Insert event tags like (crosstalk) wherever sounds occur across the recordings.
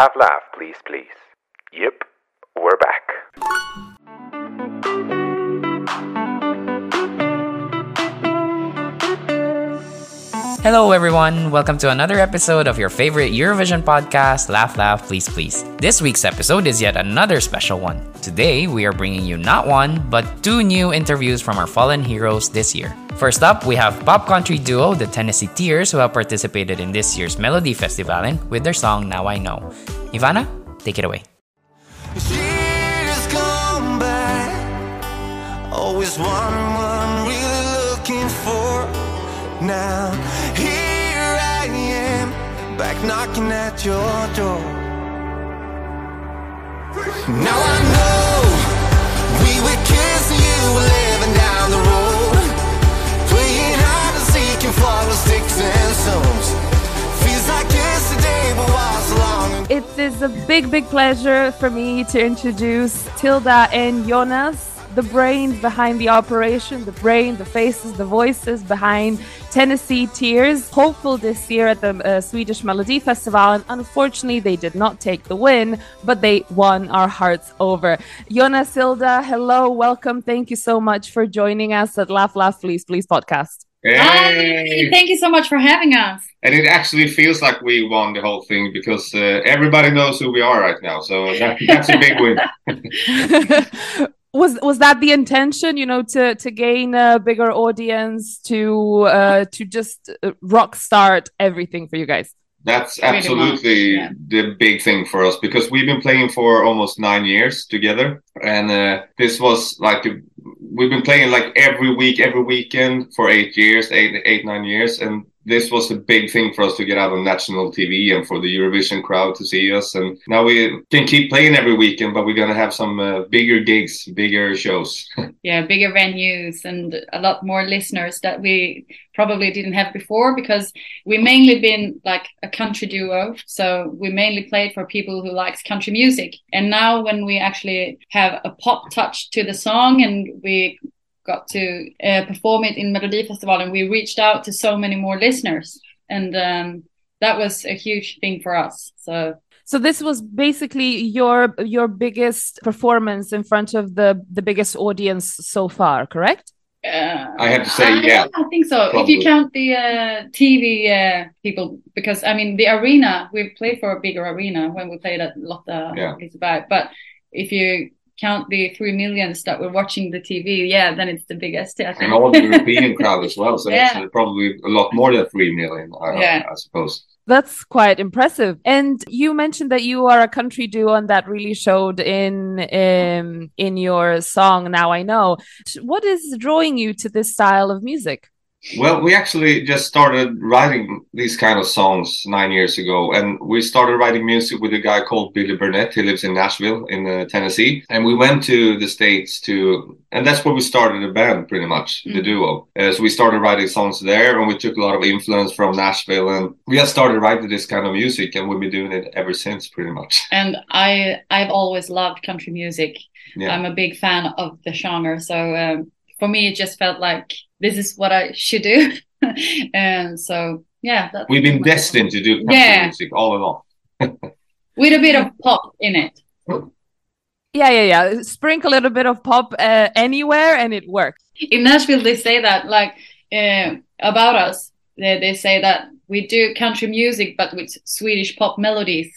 Laugh, laugh, please, please. Yep, we're back. Hello, everyone. Welcome to another episode of your favorite Eurovision podcast, Laugh, Laugh, Please, Please. This week's episode is yet another special one. Today, we are bringing you not one, but two new interviews from our fallen heroes this year. First up, we have pop country duo The Tennessee Tears, who have participated in this year's Melody Festival with their song Now I Know. Ivana, take it away. Always what I'm really looking for. Now knocking at your door. Now I know we were kissing, you living down the road, playing hide and seek and follow sticks and stones. Feels like yesterday, but was long ago. It is a big, big pleasure for me to introduce Tilda and Jonas, the brains behind the operation, the brain, the faces, the voices behind Tennessee Tears. Hopeful this year at the uh, Swedish Melody Festival, and unfortunately, they did not take the win, but they won our hearts over. Jonas, Tilda, hello, welcome. Thank you so much for joining us at Laugh, Laugh, Please, Please podcast. Hi, Hey! thank you so much for having us. And it actually feels like we won the whole thing because uh, everybody knows who we are right now. So that, that's a big win. (laughs) (laughs) was was that the intention you know to to gain a bigger audience to uh to just uh, rock start everything for you guys That's absolutely yeah. the big thing for us because we've been playing for almost nine years together. And uh, this was like, a, we've been playing like every week, every weekend for eight years, eight, eight, nine years. And this was a big thing for us to get out on national TV and for the Eurovision crowd to see us. And now we can keep playing every weekend, but we're going to have some uh, bigger gigs, bigger shows. (laughs) Yeah, bigger venues and a lot more listeners that we probably didn't have before because we mainly been like a country duo. So we mainly played for people who likes country music. And now when we actually have a pop touch to the song and we got to uh, perform it in Melody Festival and we reached out to so many more listeners. And um, that was a huge thing for us. So so this was basically your your biggest performance in front of the the biggest audience so far correct Uh, I have to say, I- yeah, I think so. If you count the uh, TV uh, people, because I mean the arena, we played for a bigger arena when we played at Lotta Yeah. Liseberg. But if you count the three millions that were watching the TV, yeah, then it's the biggest. I think. and all the (laughs) European crowd as well. So Yeah. it's probably a lot more than three million, I, Yeah. I suppose. that's quite impressive and you mentioned that you are a country duo and that really showed in um, in your song now i know what is drawing you to this style of music Well, we actually just started writing these kind of songs nine years ago, and we started writing music with a guy called Billy Burnett. He lives in Nashville, in uh, Tennessee, and we went to the states to, and that's where we started a band, pretty much the Mm. duo. Uh, so we started writing songs there, and we took a lot of influence from Nashville, and we just started writing this kind of music, and we've been doing it ever since, pretty much. And I, I've always loved country music. Yeah. I'm a big fan of the genre. So um, for me, it just felt like this is what I should do. and (laughs) so, yeah, that's We've been my- destined to do country Yeah. music all along. (laughs) with a bit of pop in it. yeah yeah yeah sprinkle a little bit of pop uh, anywhere and it works in Nashville they say that like uh, about us they, they say that we do country music but with Swedish pop melodies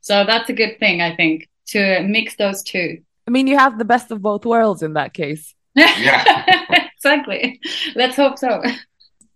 so that's a good thing I think to mix those two i mean you have the best of both worlds in that case Yeah. (laughs) (laughs) exactly. Let's hope so.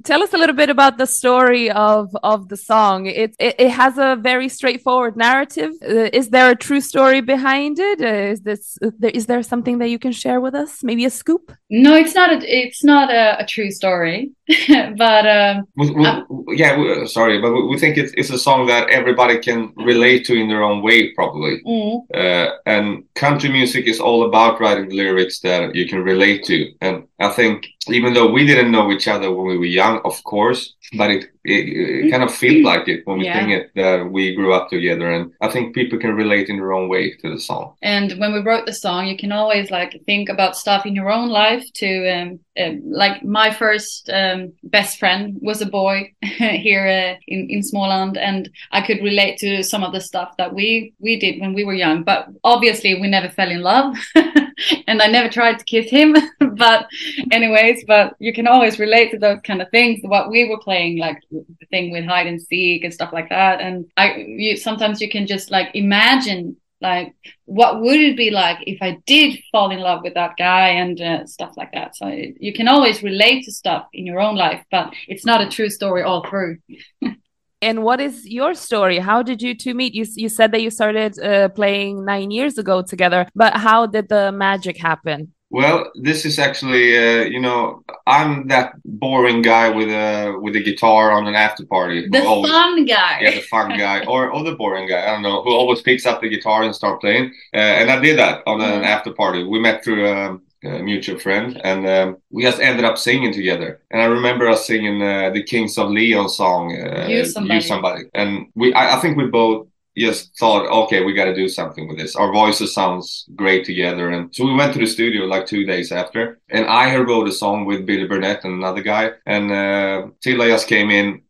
Tell us a little bit about the story of of the song. It it, it has a very straightforward narrative. Uh, is there a true story behind it? Uh, is this uh, there, is there something that you can share with us? Maybe a scoop no it's not a, it's not a, a true story (laughs) but um, We, we, yeah, we, sorry, but we, we think it's, it's a song that everybody can relate to in their own way, probably. mm, Uh, and country music is all about writing lyrics that you can relate to. And I think even though we didn't know each other when we were young, of course, but it, it, it kind of feels like it when we Yeah. sing it that we grew up together, and I think people can relate in their own way to the song. And when we wrote the song, you can always like think about stuff in your own life. To um, um, like my first um, best friend was a boy (laughs) here uh, in in Småland, and I could relate to some of the stuff that we we did when we were young. But obviously, we never fell in love, (laughs) and I never tried to kiss him. (laughs) but anyways, but you can always relate to those kind of things. What we were playing, like the thing with hide and seek and stuff like that. And I, you sometimes you can just like imagine like what would it be like if I did fall in love with that guy and uh, stuff like that. So you can always relate to stuff in your own life, but it's not a true story all through. (laughs) And what is your story? How did you two meet? You you said that you started uh, playing nine years ago together, but how did the magic happen? Well, this is actually, uh, you know, I'm that boring guy with a with a guitar on an after party. who The always- fun guy. yeah, the fun guy, or or the boring guy. I don't know who always picks up the guitar and start playing. Uh, and I did that on an Mm. after party. We met through um, a mutual friend, and um, we just ended up singing together. And I remember us singing uh, the Kings of Leon song, uh, Use Somebody. Somebody." And we, I, I think we both just thought, okay, we got to do something with this. Our voices sounds great together, and so we went to the studio like two days after. And I wrote a song with Billy Burnett and another guy, and uh, Tilda just came in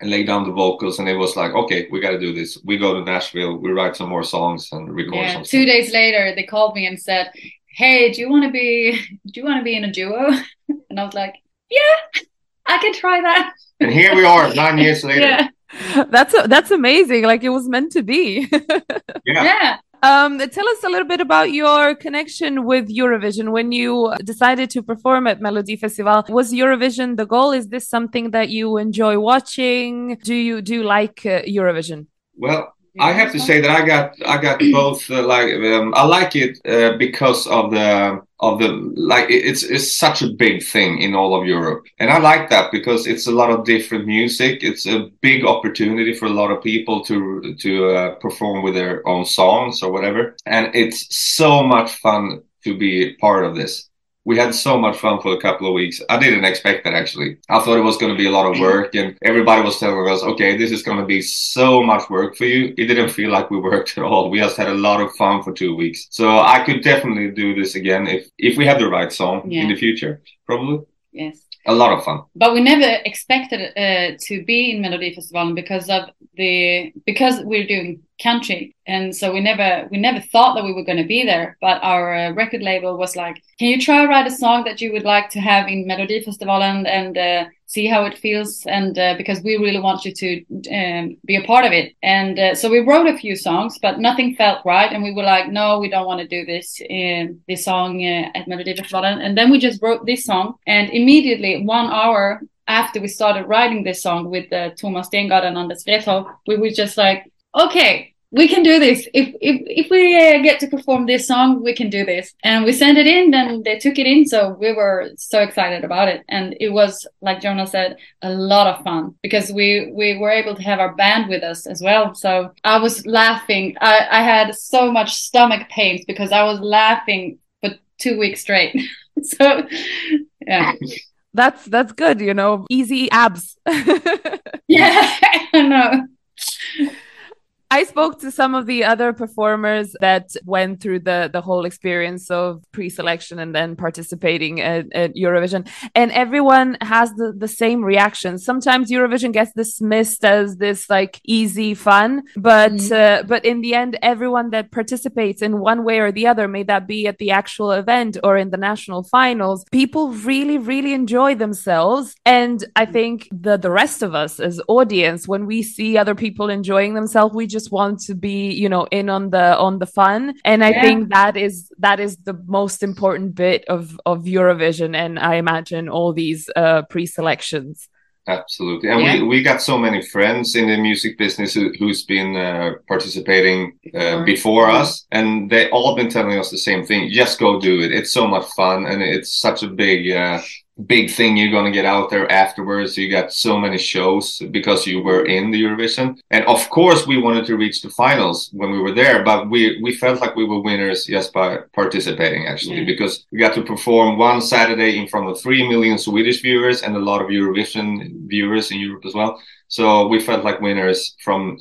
and laid down the vocals, and it was like, okay, we got to do this. We go to Nashville, we write some more songs and record Yeah. some. Two days later, they called me and said, "Hey, do you want to be? Do you want to be in a duo?" (laughs) And I was like, "Yeah, I can try that." And here we are, nine years (laughs) later. Yeah, That's that's amazing. Like it was meant to be. (laughs) Yeah. yeah. Um, tell us a little bit about your connection with Eurovision. When you decided to perform at Melody Festival, was Eurovision the goal? Is this something that you enjoy watching? Do you do you like uh, Eurovision? Well, I have to say that I got I got both uh, like um, I like it uh, because of the of the like it's it's such a big thing in all of Europe, and I like that because it's a lot of different music. It's a big opportunity for a lot of people to to uh, perform with their own songs or whatever, and it's so much fun to be part of this. We had so much fun for a couple of weeks. I didn't expect that actually. I thought it was going to be a lot of work, and everybody was telling us, "Okay, this is going to be so much work for you." It didn't feel like we (laughs) worked at all. We just had a lot of fun for two weeks. So I could definitely do this again if if we have the right song Yeah. in the future. Probably Yes. A lot of fun. but we never expected uh, to be in Melody Festival because of the because we're doing country, and so we never we never thought that we were going to be there. But our uh, record label was like, "Can you try write a song that you would like to have in Melody Festival and and uh, see how it feels?" And uh, because we really want you to um, be a part of it, and uh, so we wrote a few songs, but nothing felt right, and we were like, "No, we don't want to do this uh, this song uh, at Melody Festival." And then we just wrote this song, and immediately one hour after we started writing this song with uh, Thomas Stengaard and Anders Wrethov, we were just like, okay, we can do this. If if if we uh, get to perform this song, we can do this. And we sent it in, Then they took it in. So we were so excited about it, and it was like Jonas said, a lot of fun because we we were able to have our band with us as well. So I was laughing. I I had so much stomach pains because I was laughing for two weeks straight. (laughs) so yeah. That's that's good. You know, easy abs. (laughs) Yeah, (laughs) I know. I spoke to some of the other performers that went through the the whole experience of pre-selection and then participating at, at Eurovision, and everyone has the the same reaction. Sometimes Eurovision gets dismissed as this like easy fun, but Mhm. uh, but in the end, everyone that participates in one way or the other, may that be at the actual event or in the national finals, people really really enjoy themselves, and I think the the rest of us as audience, when we see other people enjoying themselves, we just want to be you know in on the on the fun and i Yeah. think that is that is the most important bit of of eurovision and i imagine all these uh pre-selections Absolutely, and Yeah. we, we got so many friends in the music business who, who's been uh, participating uh, Before. before us, and they all been telling us the same thing: just go do it. It's so much fun, and it's such a big uh, big thing you're going to get out there afterwards. You got so many shows because you were in the Eurovision. And of course, we wanted to reach the finals when we were there, but we, we felt like we were winners just by participating actually, Yeah. because we got to perform one Saturday in front of 3 million Swedish viewers and a lot of Eurovision viewers in Europe as well. So we felt like winners from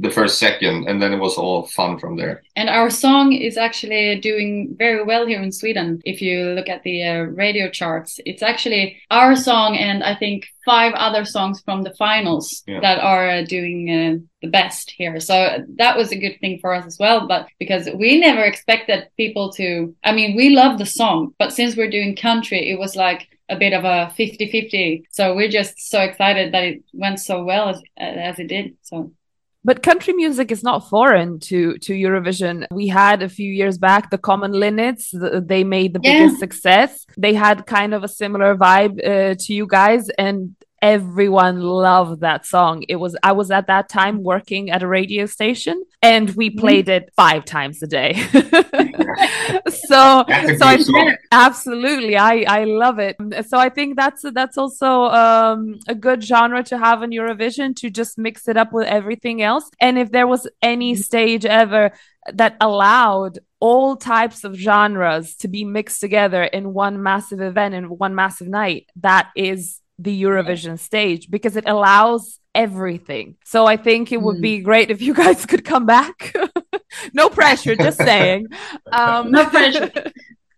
the first second, and then it was all fun from there. And our song is actually doing very well here in Sweden. If you look at the uh, radio charts, it's actually our song and I think five other songs from the finals Yeah. that are uh, doing uh, the best here. So that was a good thing for us as well. But because we never expected people to, I mean, we love the song, but since we're doing country, it was like a bit of a 50 50. So we're just so excited that it went so well as, as it did. So. But country music is not foreign to to Eurovision. We had a few years back the Common Linnets. th- They made the Yeah. biggest success. They had kind of a similar vibe uh, to you guys, and everyone loved that song. It was I was at that time working at a radio station, and we Mm-hmm. played it five times a day. (laughs) so a so I absolutely I I love it. So I think that's that's also um, a good genre to have in Eurovision to just mix it up with everything else. And if there was any stage ever that allowed all types of genres to be mixed together in one massive event in one massive night, that is the Eurovision stage because it allows everything. So I think it would Mm. be great if you guys could come back. (laughs) no pressure, just (laughs) saying. Um, No (laughs) pressure.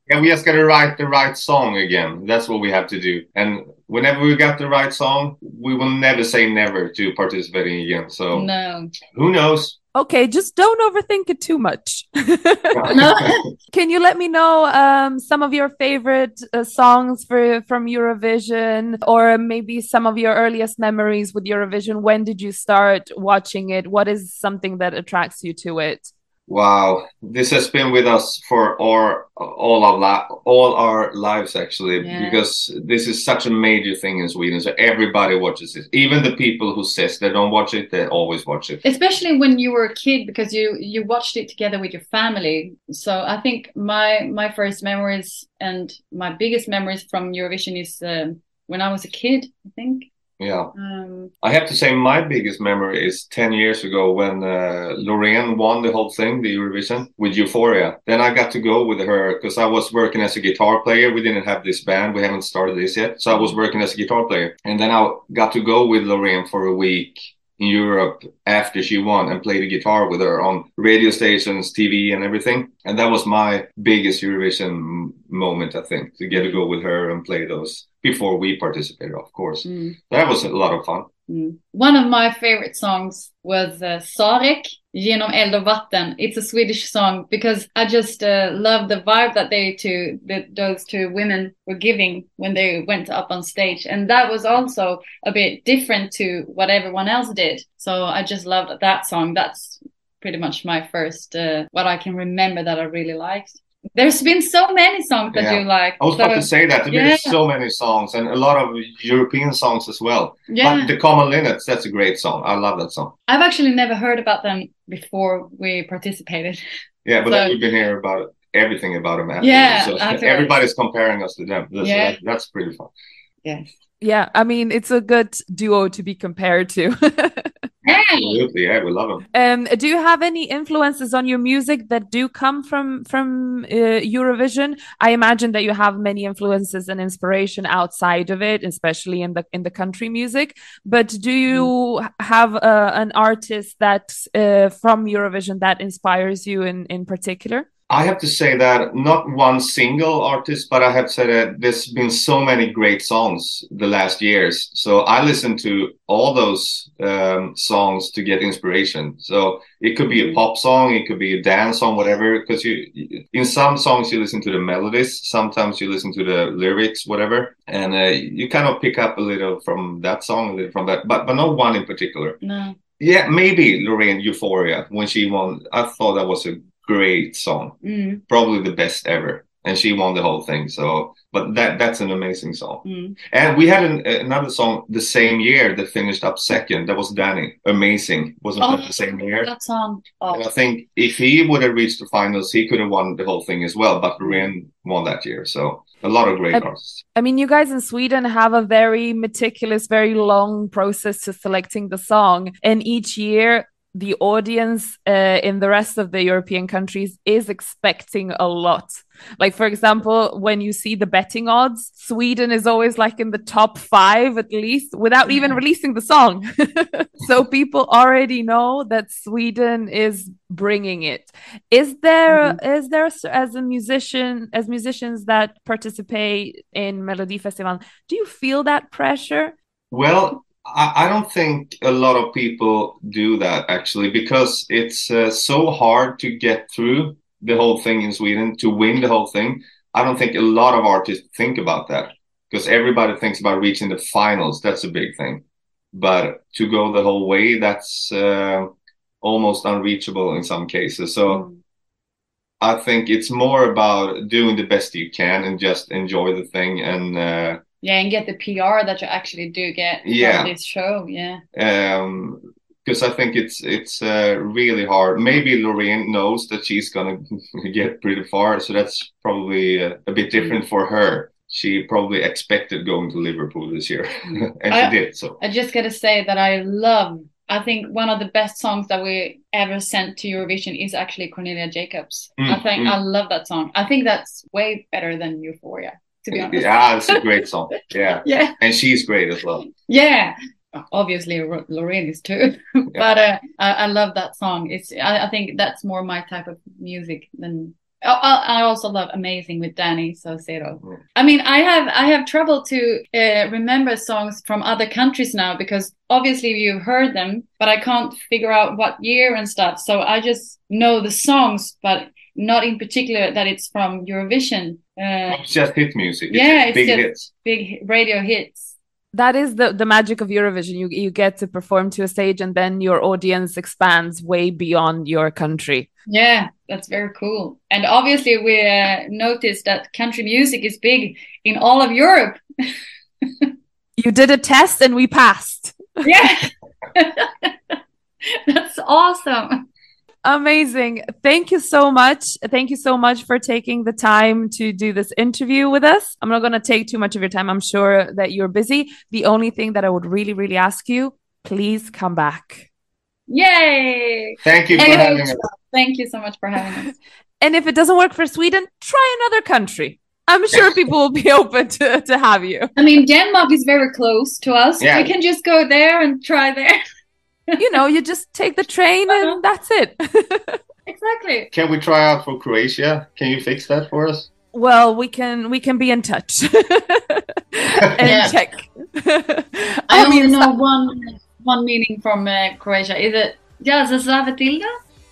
And we just got to write the right song again. That's what we have to do. And whenever we got the right song, we will never say never to participating again. So No. who knows? Okay, just don't overthink it too much. (laughs) (laughs) Can you let me know um, some of your favorite uh, songs for from Eurovision, or maybe some of your earliest memories with Eurovision? When did you start watching it? What is something that attracts you to it? Wow, this has been with us for our all our li- all our lives actually, Yeah. because this is such a major thing in Sweden. So everybody watches it. Even the people who says they don't watch it, they always watch it. especially when you were a kid because you you watched it together with your family so i think my my first memories and my biggest memories from eurovision is um, when i was a kid i think Yeah. um, I have to say my biggest memory is 10 years ago when uh, Loreen won the whole thing, the Eurovision, with Euphoria. Then I got to go with her because I was working as a guitar player. We didn't have this band. We haven't started this yet. So I was working as a guitar player. And then I got to go with Loreen for a week in Europe after she won and played the guitar with her on radio stations, TV and everything. And that was my biggest Eurovision moment, I think, to get to go with her and play those before we participated, of course. mm, That was a lot of fun. Mm. one of my favorite songs was uh, sarek genom eld och vatten. It's a swedish song because i just uh, love the vibe that they two that those two women were giving when they went up on stage. And that was also a bit different to what everyone else did. So i just loved that song. That's pretty much my first uh, what i can remember that i really liked there's been so many songs that Yeah. you like I was about to say that. There's Yeah. so many songs and a lot of European songs as well. yeah But the Common Linnets, that's a great song. I love that song. i've actually never heard about them before we participated Yeah, but so, we've been hearing about everything about them after. Yeah, so afterwards. everybody's comparing us to them. That's, Yeah. that- that's pretty fun. yes Yeah, I mean, it's a good duo to be compared to. (laughs) yeah Absolutely, yeah, we love them. um, do you have any influences on your music that do come from from uh, Eurovision? I imagine that you have many influences and inspiration outside of it, especially in the in the country music. But do you h- have uh, an artist that uh, from Eurovision that inspires you in in particular? I have to say that not one single artist, but I have said that there's been so many great songs the last years. So I listen to all those um, songs to get inspiration. So it could be a pop song, it could be a dance song, whatever. Because you, in some songs you listen to the melodies, sometimes you listen to the lyrics, whatever, and uh, you kind of pick up a little from that song, a little from that, but but not one in particular. no Yeah, maybe Loreen Euphoria when she won. I thought that was a great song. Mm, probably the best ever. And she won the whole thing so but that that's an amazing song. Mm. and we had an, another song the same year that finished up second. That was danny. Amazing. Wasn't Oh, that the same year? that song. And i oh, think if he would have reached the finals he could have won the whole thing as well but Loreen won that year so a lot of great Um, artists. I mean, you guys in Sweden have a very meticulous, very long process to selecting the song. And each year, the audience uh, in the rest of the European countries is expecting a lot. Like, for example, when you see the betting odds, Sweden is always like in the top five at least without even releasing the song. (laughs) so people already know that Sweden is bringing it. Is there is there as a musician as musicians that participate in Melody Festival, do you feel that pressure? Well, I, I don't think a lot of people do that actually because it's uh, so hard to get through the whole thing in Sweden to win the whole thing. I don't think a lot of artists think about that because everybody thinks about reaching the finals. That's a big thing. But to go the whole way, that's uh, almost unreachable in some cases. So I think it's more about doing the best you can and just enjoy the thing and uh, Yeah, and get the PR that you actually do get Yeah. from this show. Yeah. um because I think it's it's uh, really hard. Maybe Loreen knows that she's gonna (laughs) get pretty far, so that's probably uh, a bit different for her. She probably expected going to Liverpool this year, (laughs) and I- she did. So I just gotta say that I love. I think one of the best songs that we ever sent to Eurovision is actually Cornelia Jacobs. Mm, I think mm. I love that song. I think that's way better than Euphoria, to be honest. yeah, it's a great song. (laughs) Yeah, Yeah. and she's great as well. Yeah. Obviously, Loreen is too, (laughs) but uh, I, I love that song. It's I, I think that's more my type of music than. I also love "Amazing" with Danny Saucedo. Mm. I mean, I have I have trouble to uh, remember songs from other countries now because obviously you've heard them, but I can't figure out what year and stuff. So I just know the songs, but not in particular that it's from Eurovision. Uh, It's just hit music. It's Yeah, just it's big just- hits. big radio hits. That is the, the magic of Eurovision. You you get to perform to a stage and then your audience expands way beyond your country. Yeah, that's very cool. And obviously, we uh, noticed that country music is big in all of Europe. (laughs) You did a test and we passed. Yeah. (laughs) that's awesome. Amazing. Thank you so much. Thank you so much for taking the time to do this interview with us. I'm not going to take too much of your time. I'm sure that you're busy. The only thing that I would really, really ask you, please come back. Yay. Thank you for Anyway, having us. Thank you so much for having us. (laughs) And if it doesn't work for Sweden, try another country. I'm sure (laughs) people will be open to, to have you. I mean, Denmark is very close to us. Yeah. We can just go there and try there. (laughs) You know, you just take the train and that's it. (laughs) exactly. Can we try out for Croatia? Can you fix that for us? well, we can we can be in touch (laughs) and check. (laughs) I, only mean, know one one meaning from uh, Croatia. Is it Ja se zove Tilda?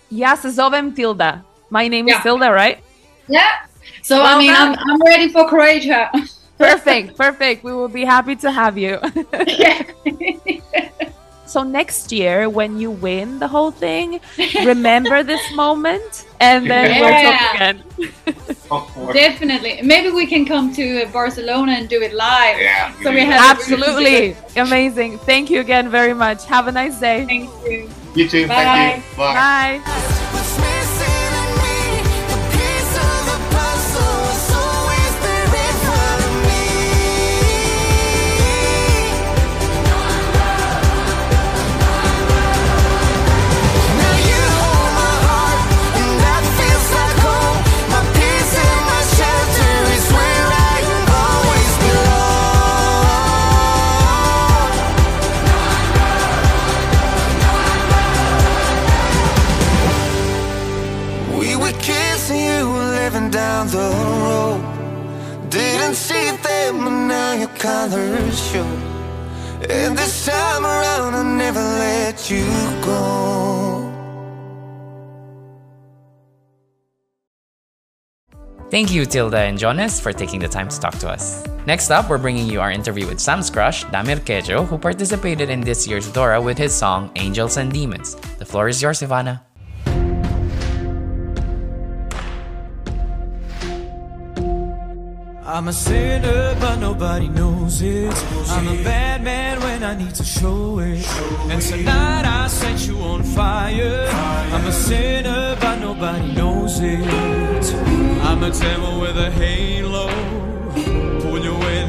Ja se zovem Tilda. My name is Tilda, right? Yeah. So Well I mean. I'm I'm ready for Croatia. Perfect, perfect. We will be happy to have you. yeah. So next year, when you win the whole thing, (laughs) remember this moment, and then we'll talk again. Of. Definitely. Maybe we can come to uh, Barcelona and do it live. Yeah. So we have- Absolutely amazing. Thank you again very much. Have a nice day. Thank you. You too. Bye. Thank you. Bye. Bye. And this time around, I'll never let you go. Thank you, Tilda and Jonas, for taking the time to talk to us. Next up, we're bringing you our interview with Sam's crush, Damir Kedžo, who participated in this year's Dora with his song Angels and Demons. The floor is yours, Ivana. I'm a sinner, but nobody knows it. I'm a bad man when I need to show it. And tonight I set you on fire. I'm a sinner, but nobody knows it. I'm a devil with a halo.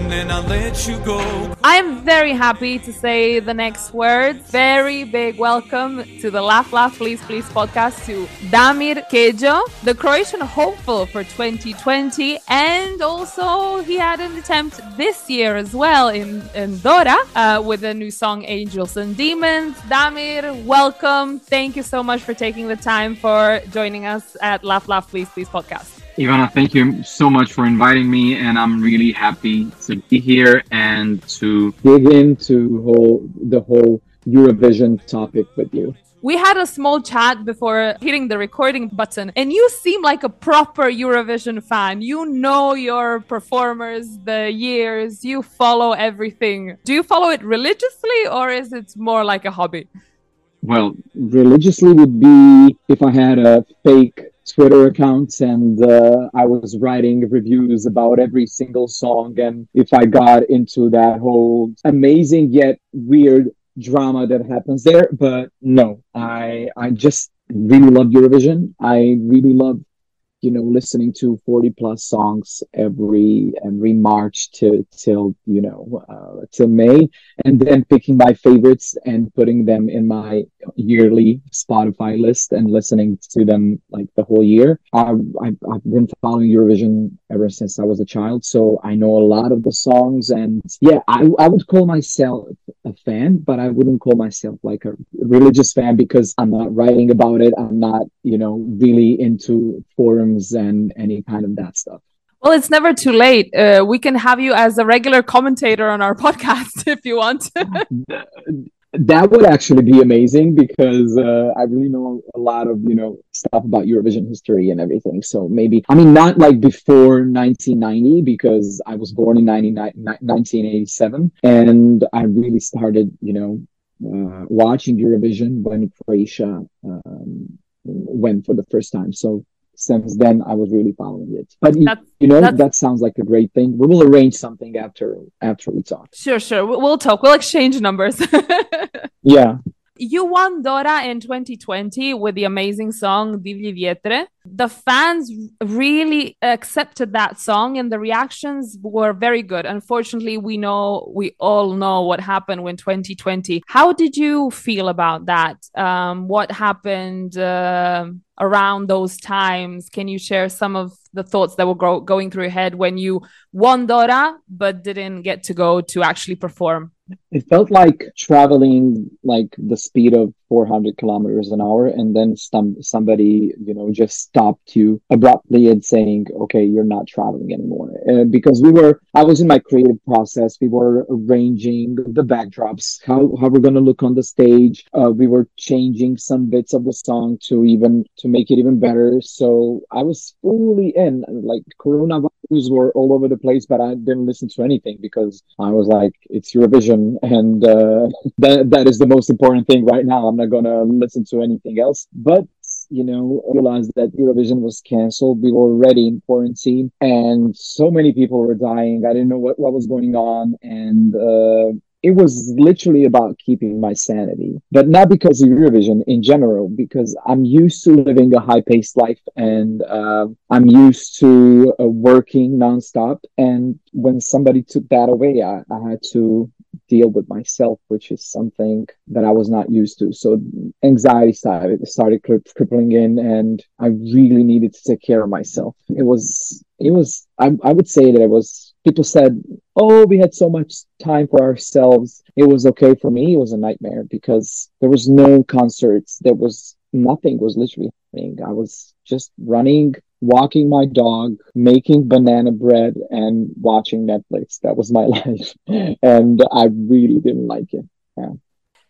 And then I'll let you go. I'm very happy to say the next words. Very big welcome to the Laugh Laugh Please Please podcast to Damir Kedžo, the Croatian hopeful for 2020, and also he had an attempt this year as well in, in Dora uh, with a new song Angels and Demons. Damir, welcome. Thank you so much for taking the time for joining us at Laugh Laugh Please Please podcast. Ivana, thank you so much for inviting me, and I'm really happy to be here and to dig into whole the whole Eurovision topic with you. We had a small chat before hitting the recording button, and you seem like a proper Eurovision fan. You know your performers, the years, you follow everything. Do you follow it religiously, or is it more like a hobby? Well, religiously would be if I had a fake Twitter account and uh, I was writing reviews about every single song, and if I got into that whole amazing yet weird drama that happens there. But no, I I just really love Eurovision. I really love you know listening to 40 plus songs every every march to till you know uh, till may and then picking my favorites and putting them in my yearly spotify list and listening to them like the whole year. I've, I've, I've been following eurovision ever since i was a child so i know a lot of the songs and yeah i, I would call myself a fan but i wouldn't call myself like a religious fan because i'm not writing about it. I'm not you know really into forums and any kind of that stuff Well, it's never too late. Uh, we can have you as a regular commentator on our (laughs) podcast if you want. (laughs) that would actually be amazing because uh, I really know a lot of you know stuff about Eurovision history and everything. So maybe I mean not like before 1990 because I was born in 1987 and I really started you know uh, watching Eurovision when Croatia um, went for the first time. So since then I was really following it. But you, That's- you know that sounds like a great thing. We will arrange something after after we talk. sure, sure. We'll talk. We'll exchange numbers. (laughs) Yeah. You won Dora in 2020 with the amazing song Divlji vjetre. The fans really accepted that song and the reactions were very good. Unfortunately, we know, we all know what happened when 2020. How did you feel about that? Um, what happened uh, around those times? Can you share some of the thoughts that were go- going through your head when you won Dora but didn't get to go to actually perform? It felt like traveling like the speed of 400 kilometers an hour, and then some somebody, you know, just stopped you abruptly and saying, "Okay, you're not traveling anymore." Uh, because we were, I was in my creative process. We were arranging the backdrops, how how we're gonna look on the stage. Uh, we were changing some bits of the song to even to make it even better. So I was fully in. Like coronavirus were all over the place, but I didn't listen to anything because I was like, "It's Eurovision, and uh, (laughs) that that is the most important thing right now. I'm not gonna listen to anything else." But you know, realized that Eurovision was canceled. We were already in quarantine, and so many people were dying. I didn't know what what was going on, and uh, it was literally about keeping my sanity, but not because of Eurovision in general, because I'm used to living a high paced life and uh, I'm used to uh, working nonstop. And when somebody took that away, I, I had to deal with myself, which is something that I was not used to. So anxiety started started cri- crippling in, and I really needed to take care of myself. It was it was I, I would say that it was people said oh we had so much time for ourselves. It was okay for me. It was a nightmare because there was no concerts. There was nothing was literally happening. I was just running walking my dog making banana bread and watching netflix. That was my (laughs) life. And i really didn't like it.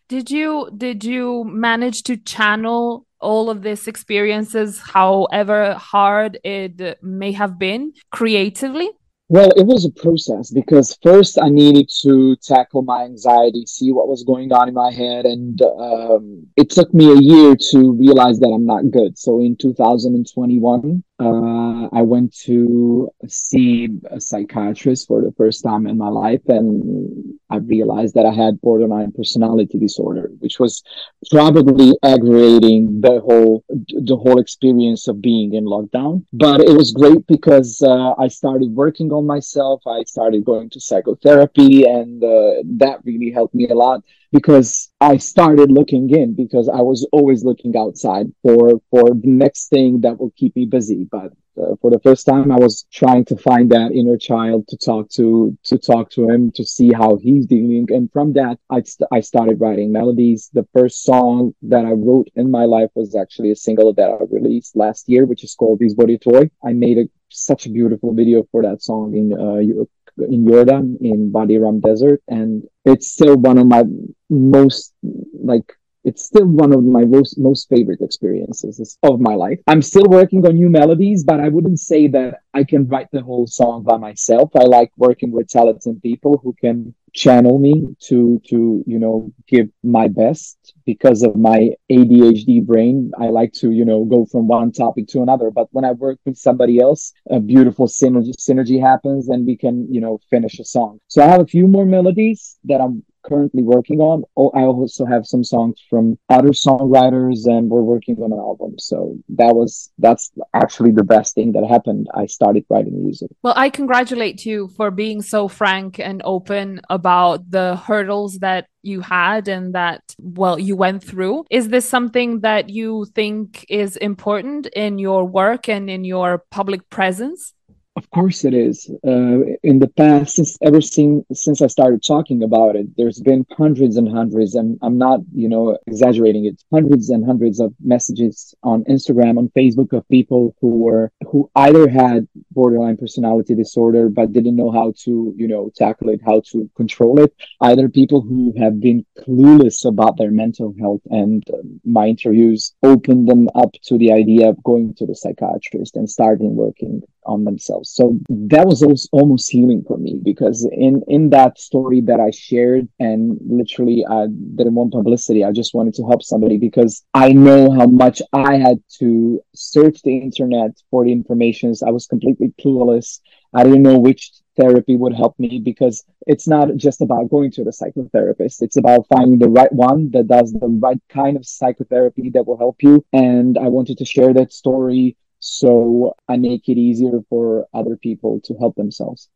Did you did you manage to channel all of these experiences, however hard it may have been, creatively? Well, it was a process because first I needed to tackle my anxiety, see what was going on in my head, and um, it took me a year to realize that I'm not good. So in 2021, uh, I went to see a psychiatrist for the first time in my life, and I realized that I had borderline personality disorder, which was probably aggravating the whole the whole experience of being in lockdown. But it was great because uh, I started working on myself. I started going to psychotherapy, and uh, that really helped me a lot because I started looking in because I was always looking outside for for the next thing that will keep me busy. But uh, for the first time, I was trying to find that inner child to talk to, to talk to him, to see how he's dealing. And from that, I, st- I started writing melodies. The first song that I wrote in my life was actually a single that I released last year, which is called "This Body Toy." I made a, such a beautiful video for that song in uh, in Jordan in Wadi Rum Desert, and it's still one of my most like it's still one of my most most favorite experiences of my life. I'm still working on new melodies, but I wouldn't say that I can write the whole song by myself. I like working with talented people who can channel me to to you know give my best because of my ADHD brain. I like to you know go from one topic to another. But when I work with somebody else, a beautiful synergy synergy happens, and we can you know finish a song. So I have a few more melodies that I'm currently working on. Oh, I also have some songs from other songwriters, and we're working on an album. So that was that's actually the best thing that happened. I started writing music. Well, I congratulate you for being so frank and open about the hurdles that you had and that well you went through is this something that you think is important in your work and in your public presence of course it is. Uh, in the past, since ever since since I started talking about it, there's been hundreds and hundreds, and I'm not, you know, exaggerating it. Hundreds and hundreds of messages on Instagram, on Facebook, of people who were who either had borderline personality disorder but didn't know how to, you know, tackle it, how to control it. Either people who have been clueless about their mental health, and uh, my interviews opened them up to the idea of going to the psychiatrist and starting working on themselves. So that was almost healing for me because in in that story that I shared and literally I didn't want publicity. I just wanted to help somebody because I know how much I had to search the internet for the information. I was completely clueless. I didn't know which therapy would help me because it's not just about going to the psychotherapist. It's about finding the right one that does the right kind of psychotherapy that will help you. And I wanted to share that story so I make it easier for other people to help themselves.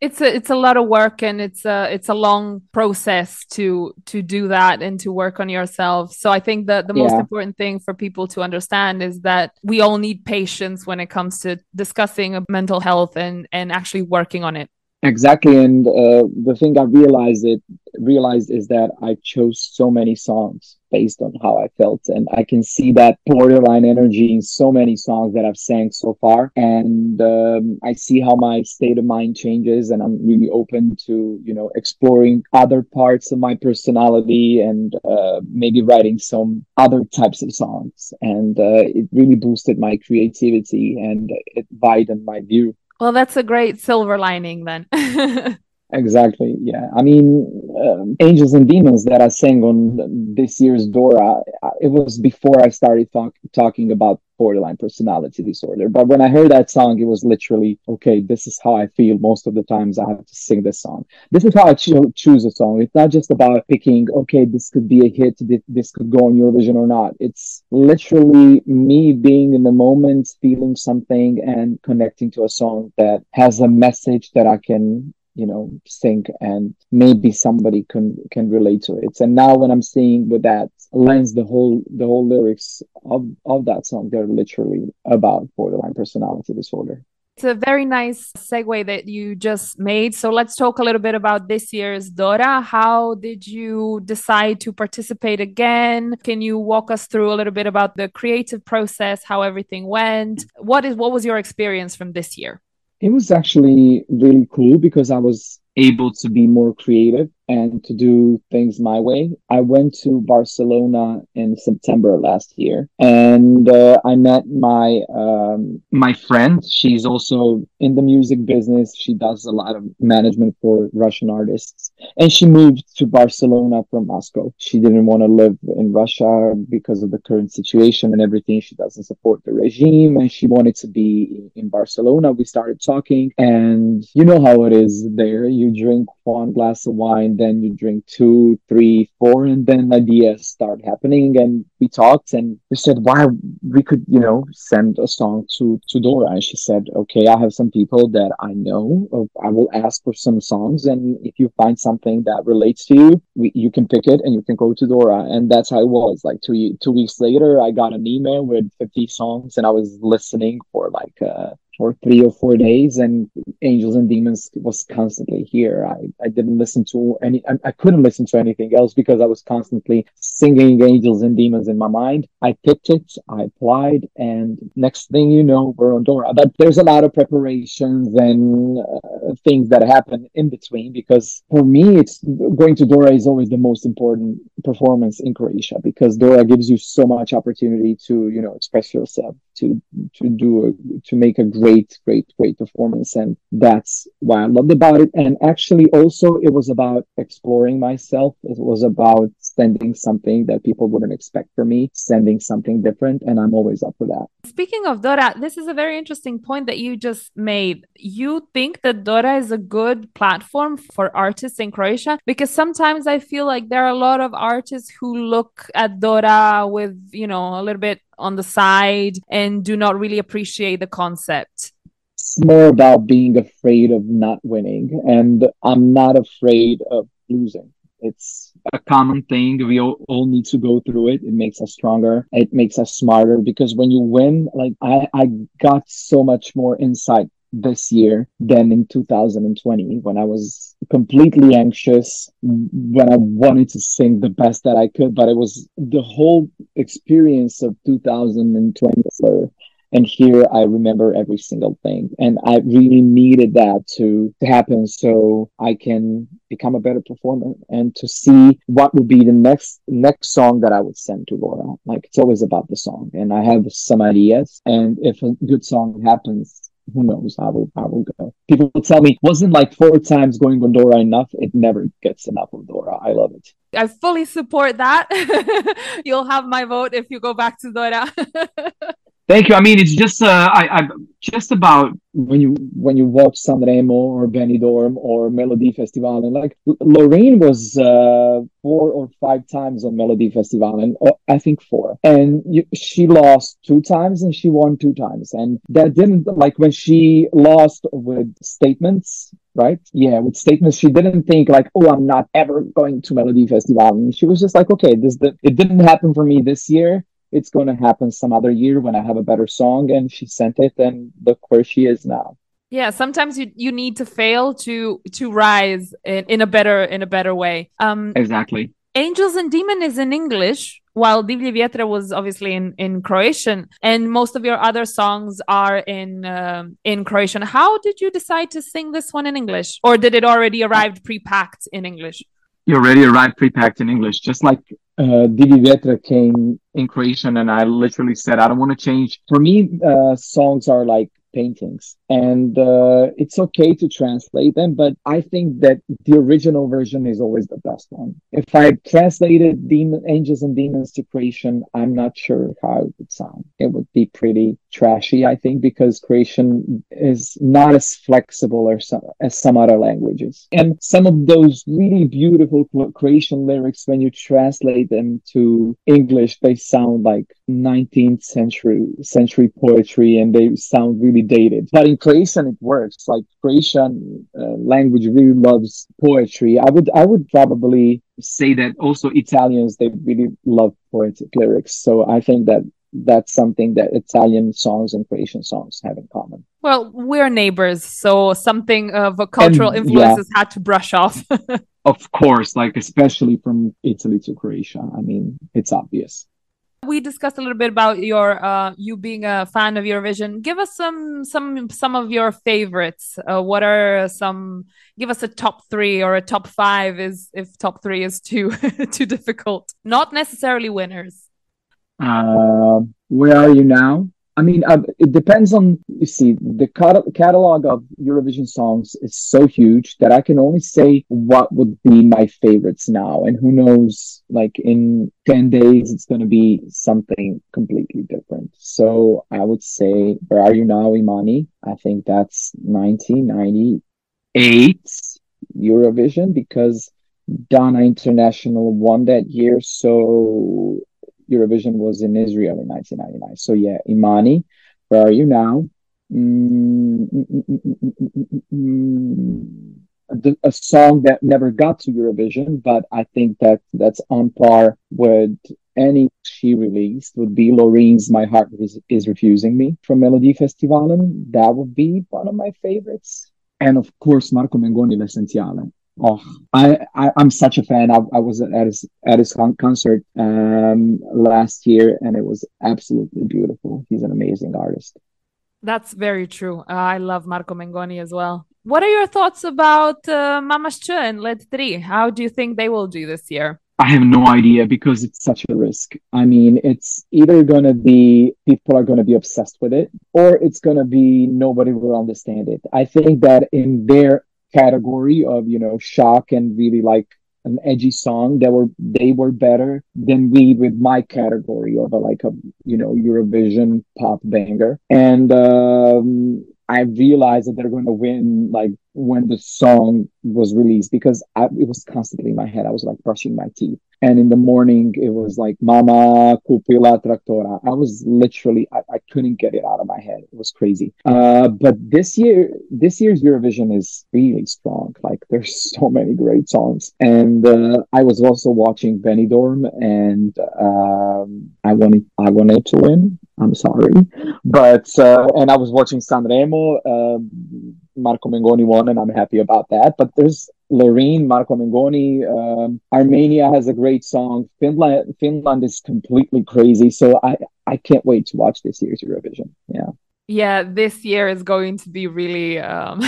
It's a it's a lot of work and it's a it's a long process to to do that and to work on yourself. So i think that the most important thing for people to understand is that we all need patience when it comes to discussing mental health and and actually working on it. Exactly, and uh, the thing I realized it realized is that I chose so many songs based on how I felt, and I can see that borderline energy in so many songs that I've sang so far, and um, I see how my state of mind changes, and I'm really open to you know exploring other parts of my personality and uh, maybe writing some other types of songs, and uh, it really boosted my creativity and it widened my view. well that's a great silver lining then (laughs) Exactly. Yeah. I mean, um, Angels and Demons that I sang on this year's Dora, it was before I started talk, talking about borderline personality disorder. But when I heard that song, it was literally, okay, this is how I feel most of the times I have to sing this song. This is how I cho- choose a song. It's not just about picking, okay, this could be a hit, this could go on Eurovision or not. It's literally me being in the moment, feeling something and connecting to a song that has a message that I can you know think and maybe somebody can can relate to it and now when i'm seeing with that lens the whole the whole lyrics of of that song they're literally about borderline personality disorder It's a very nice segue that you just made. So let's talk a little bit about this year's Dora. How did you decide to participate again? Can you walk us through a little bit about the creative process, how everything went? What is what was your experience from this year? It was actually really cool because i was able to be more creative and to do things my way. I went to Barcelona in September last year, and uh, I met my um, my friend. She's also in the music business. She does a lot of management for Russian artists, and she moved to Barcelona from Moscow. She didn't want to live in Russia because of the current situation and everything. She doesn't support the regime, and she wanted to be in Barcelona. We started talking, and you know how it is there. You drink one glass of wine, then you drink two, three, four, and then ideas start happening. And we talked and we said, why we could, you know, send a song to, to Dora. And she said, okay, I have some people that I know. I will ask for some songs. And if you find something that relates to you, we, you can pick it and you can go to Dora. And that's how it was. Like two, two weeks later, I got an email with 50 songs and I was listening for like, uh, for three or four days and angels and demons was constantly here. I, I didn't listen to any I, I, couldn't listen to anything else because i was constantly singing angels and demons in my mind. I picked it i applied and next thing you know we're on dora. But there's a lot of preparations and uh, things that happen in between because for me it's going to dora is always the most important performance in croatia because dora gives you so much opportunity to you know express yourself to to do a, to make a great great great performance. And that's why i loved about it. And actually also it was about exploring myself. It was about sending something that people wouldn't expect from me sending something different and i'm always up for that. Speaking of dora this is a very interesting point that you just made. You think that dora is a good platform for artists in croatia? Because sometimes i feel like there are a lot of artists who look at dora with you know a little bit on the side and do not really appreciate the concept. It's more about being afraid of not winning and i'm not afraid of losing it's a common thing we all, all, need to go through it it makes us stronger it makes us smarter because when you win like i i got so much more insight this year than in 2020 when I was completely anxious, when I wanted to sing the best that I could. But it was the whole experience of 2020. And here I remember every single thing. And I really needed that to, to happen so I can become a better performer and to see what would be the next next song that I would send to Dora. Like it's always about the song. And I have some ideas. And if a good song happens, who knows how will how will go. People will tell me wasn't like four times going on Dora enough. It never gets enough of Dora. I love it. I fully support that. (laughs) You'll have my vote if you go back to Dora. (laughs) Thank you. I mean, it's just uh, I, I just about when you when you watch Sanremo or Benidorm or Melody Festival, and like Loreen was uh, four or five times on Melody Festival, and uh, I think four, and you, she lost two times and she won two times, and that didn't like when she lost with statements. Right? Yeah, with statements, she didn't think like, "Oh, I'm not ever going to Melody Festival." And she was just like, "Okay, this the, it didn't happen for me this year it's going to happen some other year when I have a better song. And she sent it, and look where she is now. Yeah, sometimes you, you need to fail to to rise in, in a better in a better way. Um, exactly. Angels and Demon is in English, while Divlji vjetre was obviously in, in Croatian, and most of your other songs are in um, in Croatian. How did you decide to sing this one in English, or did it already arrive pre-packed in English? You already arrived pre-packed in English, just like uh, Divlji vjetre came in Croatian, and I literally said, I don't want to change. For me, uh, songs are like paintings. And uh, it's okay to translate them but i think that the original version is always the best one. If i translated demon angels and demons to croatian i'm not sure how it would sound. It would be pretty trashy i think because croatian is not as flexible some, as some other languages. And some of those really beautiful croatian lyrics when you translate them to english they sound like 19th century century poetry and they sound really dated but in Croatian it works. Like Croatian uh, language really loves poetry. I would I would probably say that also Italians they really love poetic lyrics. So I think that that's something that Italian songs and Croatian songs have in common. Well, we're neighbors, so something of a cultural and, influences yeah. had to brush off. (laughs) of course, like especially from Italy to Croatia. I mean, it's obvious. We discussed a little bit about your uh, you being a fan of Eurovision. Give us some some some of your favorites. Uh, what are some? Give us a top three or a top five. Is if top three is too (laughs) too difficult. Not necessarily winners. Uh, where are you now? I mean, uh, it depends on, you see, the cat- catalog of Eurovision songs is so huge that I can only say what would be my favorites now. And who knows, like in 10 days, it's going to be something completely different. So I would say, Where Are You Now, Imaani? I think that's 1998 Eurovision because Dana International won that year. So Eurovision was in Israel in 1999. So yeah, Imaani, where are you now? Mm, mm, mm, mm, mm, mm, mm, mm. A song that never got to Eurovision, but I think that that's on par with any she released would be Loreen's "My Heart is, is Refusing Me" from Melodifestivalen. That would be one of my favorites, and of course Marco Mengoni "L'Essenziale." Oh, I, I I'm such a fan. I, I was at his at his con- concert um last year, and it was absolutely beautiful. He's an amazing artist. That's very true. Uh, I love Marco Mengoni as well. What are your thoughts about uh, Mama ŠČ and Let 3? How do you think they will do this year? I have no idea because it's such a risk. I mean, it's either gonna be people are gonna be obsessed with it, or it's gonna be nobody will understand it. I think that in their category of you know shock and really like an edgy song, that were they were better than we with my category of a, like a you know Eurovision pop banger. And um, I realized that they're going to win like when the song was released because I, it was constantly in my head. I was like brushing my teeth. And in the morning, it was like Mama Cupila Traktora. I was literally, I, I couldn't get it out of my head. It was crazy. Uh, but this year, this year's Eurovision is really strong. Like there's (laughs) so many great songs. And uh, I was also watching Benidorm and um, I wanted, I wanted to win. I'm sorry. But, uh, and I was watching Sanremo. Um, Marco Mengoni won, and I'm happy about that. But there's Loreen, Marco Mengoni, um, Armenia has a great song. Finland, Finland is completely crazy. So I, I can't wait to watch this year's Eurovision. Yeah. Yeah, this year is going to be really, um,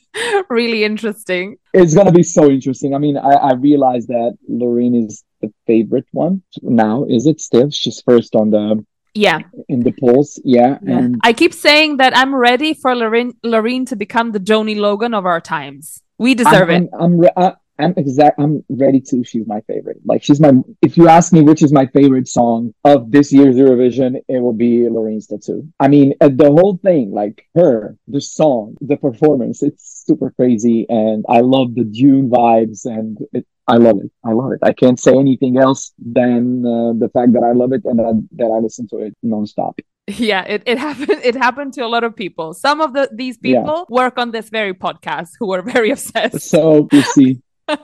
(laughs) really interesting. It's gonna be so interesting. I mean, I, I realize that Loreen is the favorite one now. Is it still? She's first on the Yeah. in the polls. Yeah, Yeah. and I keep saying that I'm ready for Loreen, Loreen to become the Johnny Logan of our times. We deserve I'm, it. I'm, I'm, re- I, I'm exact. I'm ready to. She's my favorite. Like she's my. If you ask me which is my favorite song of this year's Eurovision, it will be Loreen's Tattoo. I mean, uh, the whole thing, like her, the song, the performance, it's super crazy, and I love the Dune vibes, and it, I love it. I love it. I can't say anything else than uh, the fact that I love it and that, that I listen to it nonstop. (laughs) Yeah, it, it happened. It happened to a lot of people. Some of the these Yeah. people work on this very podcast who are (laughs) very obsessed. So you see. (laughs)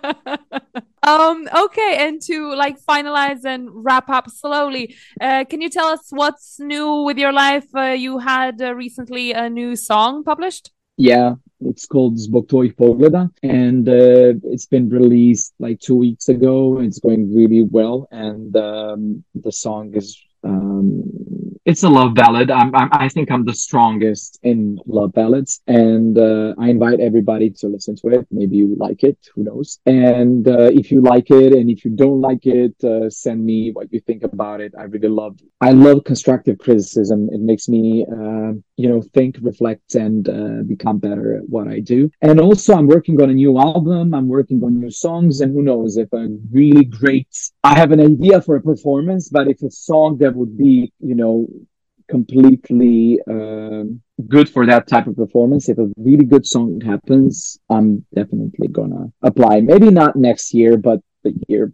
um okay and to like finalize and wrap up slowly uh can you tell us what's new with your life uh, you had uh, recently a new song published Yeah, it's called Zbog Pogleda, and uh, it's been released like two weeks ago. It's going really well, and um, the song is um, it's a love ballad. I'm, I'm I think I'm the strongest in love ballads, and uh, I invite everybody to listen to it. Maybe you like it, who knows? And uh, if you like it, and if you don't like it, uh, send me what you think about it. I really love It. I love constructive criticism. It makes me, uh, you know, think, reflect, and uh, become better at what I do. And also, I'm working on a new album. I'm working on new songs, and who knows if a really great. I have an idea for a performance, but if a song that would be, you know, completely um, good for that type of performance, if a really good song happens, I'm definitely gonna apply. Maybe not next year, but the year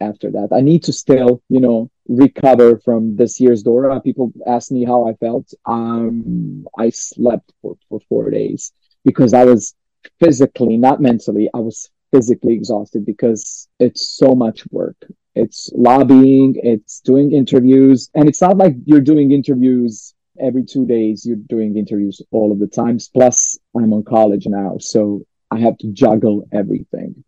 after that. I need to still, you know, recover from this year's Dora. People ask me how I felt. Um, I slept for, for four days because I was physically, not mentally, I was physically exhausted because it's so much work. It's lobbying, it's doing interviews, and it's not like you're doing interviews every two days, you're doing interviews all of the times. Plus, I'm on college now, so I have to juggle everything.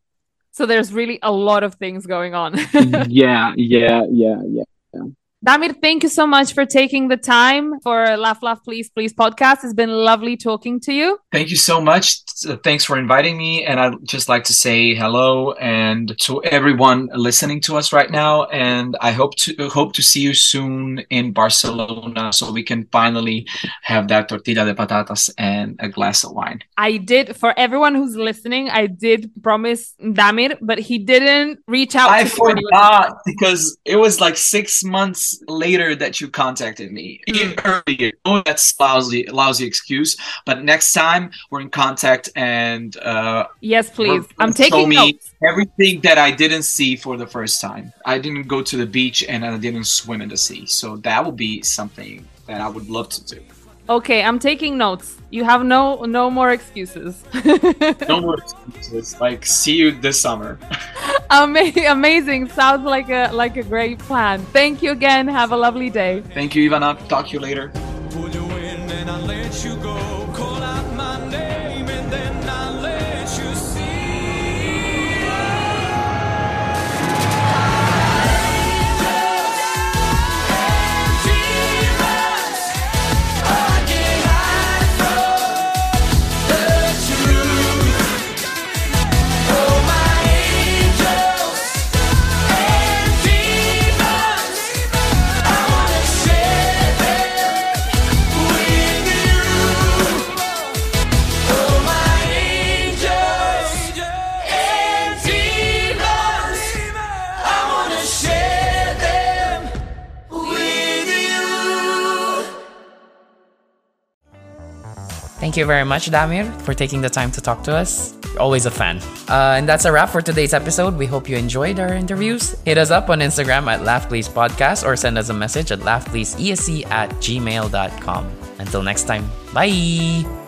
so there's really a lot of things going on (laughs) yeah, yeah, yeah, yeah. Damir, thank you so much for taking the time for Laugh Laugh Please Please podcast. It's been lovely talking to you. Thank you so much. Uh, Thanks for inviting me. And I'd just like to say hello and to everyone listening to us right now. And I hope to hope to see you soon in Barcelona so we can finally have that tortilla de patatas and a glass of wine. I did, for everyone who's listening, I did promise Damir, but he didn't reach out I to me when he was- forgot because it was like six months later that you contacted me. Hmm. Earlier. Oh, that's lousy, lousy excuse. But next time we're in contact and uh, Yes, please. I'm taking me notes. everything that I didn't see for the first time. I didn't go to the beach and I didn't swim in the sea. So that would be something that I would love to do. Okay, I'm taking notes. You have no no more excuses. (laughs) No more excuses. Like see you this summer. (laughs) Ama- (laughs) amazing. Sounds like a like a great plan. Thank you again. Have a lovely day. Thank you, Ivana. Talk to you later. Thank you very much, Damir, for taking the time to talk to us. Always a fan. Uh, and that's a wrap for today's episode. We hope you enjoyed our interviews. Hit us up on Instagram at Laugh Please Podcast or send us a message at laughpleaseesc at gmail.com. Until next time, bye!